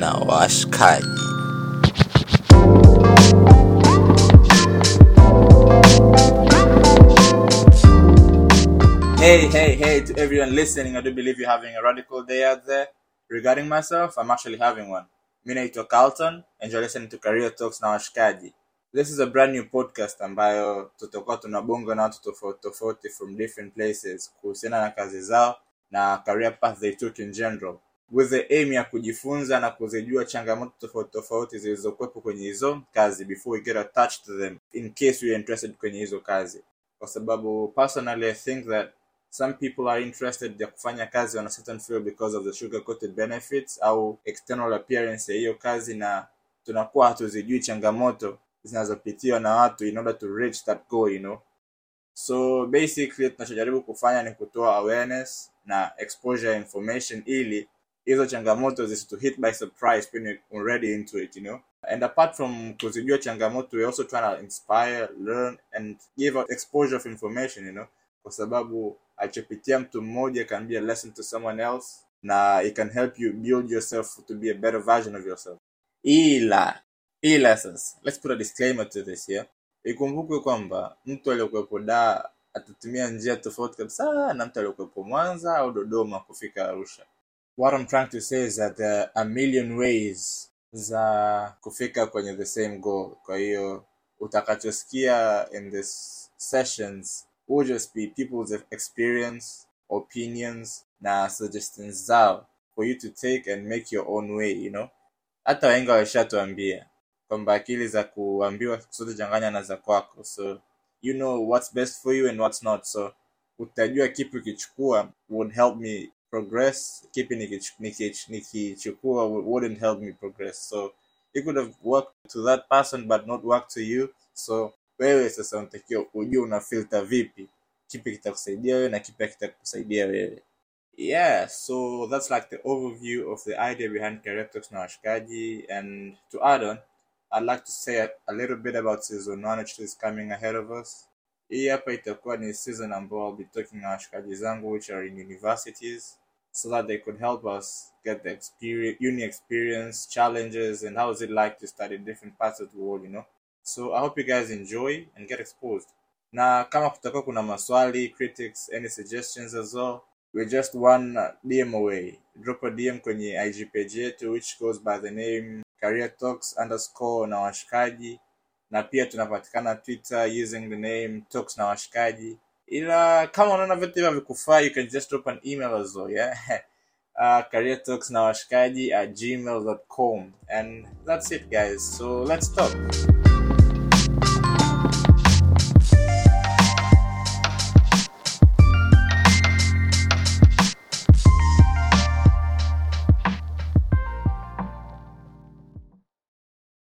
na washikaji. Hey, hey, hey to everyone listening. I do believe you're having a radical day out there. Regarding myself, I'm actually having one. Mi naitwa Carlton and you're listening to Career Talks na washikaji. This is a brand new podcast ambayo tutakuwa tunabonga na watu tofauti tofauti from different places kuhusiana na kazi zao na career path they took in general with the aim ya kujifunza na kuzijua changamoto tofauti tofauti zilizokuwepo kwenye hizo kazi before we get attached to them in case you're interested kwenye hizo kazi. Kwa sababu personally I think that some people are interested ya kufanya kazi on a certain field because of the sugar coated benefits au external appearance ya hiyo kazi na tunakuwa hatuzijui changamoto zinazopitiwa na watu in order to reach that goal you know. So basically tunachojaribu kufanya ni kutoa awareness na exposure information ili hizo changamoto zisitu hit by surprise when you're already into it you know? And apart from kuzijua changamoto we're also trying to inspire learn and give out exposure of information you know? Kwa sababu alichopitia mtu mmoja can be a lesson to someone else na it can help you build yourself to be a better version of yourself. Ila ila sasa let's put a disclaimer to this yeah ikumbukwe kwamba mtu aliyokuwepo Dar atatumia njia tofauti kabisa na mtu aliyokuwepo mwanza au dodoma kufika arusha what i'm trying to say is that there are a million ways za kufika kwenye the same goal. Kwa hiyo utakachosikia in this sessions will just be people's experience opinions na suggestions zao for you to take and make your own way you know? Hata waenga washatuambia kwamba akili za kuambiwa zote changanya na za kwako. So you know what's best for you and what's not. So utajua kipi ukichukua would help me progress keeping nikich- nikich- nikichukua wouldn't help me progress. So it could have worked to that person but not worked to you. So wewe sasa unatakiwa ujue una filter vipi. Kipi kitakusaidia wewe na kipi kitakusaidia wewe. Yeah so that's like the overview of the idea behind talks na washikaji. And to add on i'd like to say a, a little bit about season one which is coming ahead of us. Hii hapa itakuwa ni season ambao I'll be talking na washikaji zangu which are in universities so that they could help us get the experience uni experience challenges and how is it like to study different parts of the world you know? So i hope you guys enjoy and get exposed. Na kama kutakuwa kuna maswali critics any suggestions as well we're just one dm away. Drop a dm kwenye ig page yetu which goes by the name career talks underscore na washikaji. Na pia tunapatikana twitter using the name talks na washikaji ila kama unaona vyote hivyo vikufaa you can just drop an email as well yeah? Uh, career talks na washikaji at gmail.com and that's it guys. So let's talk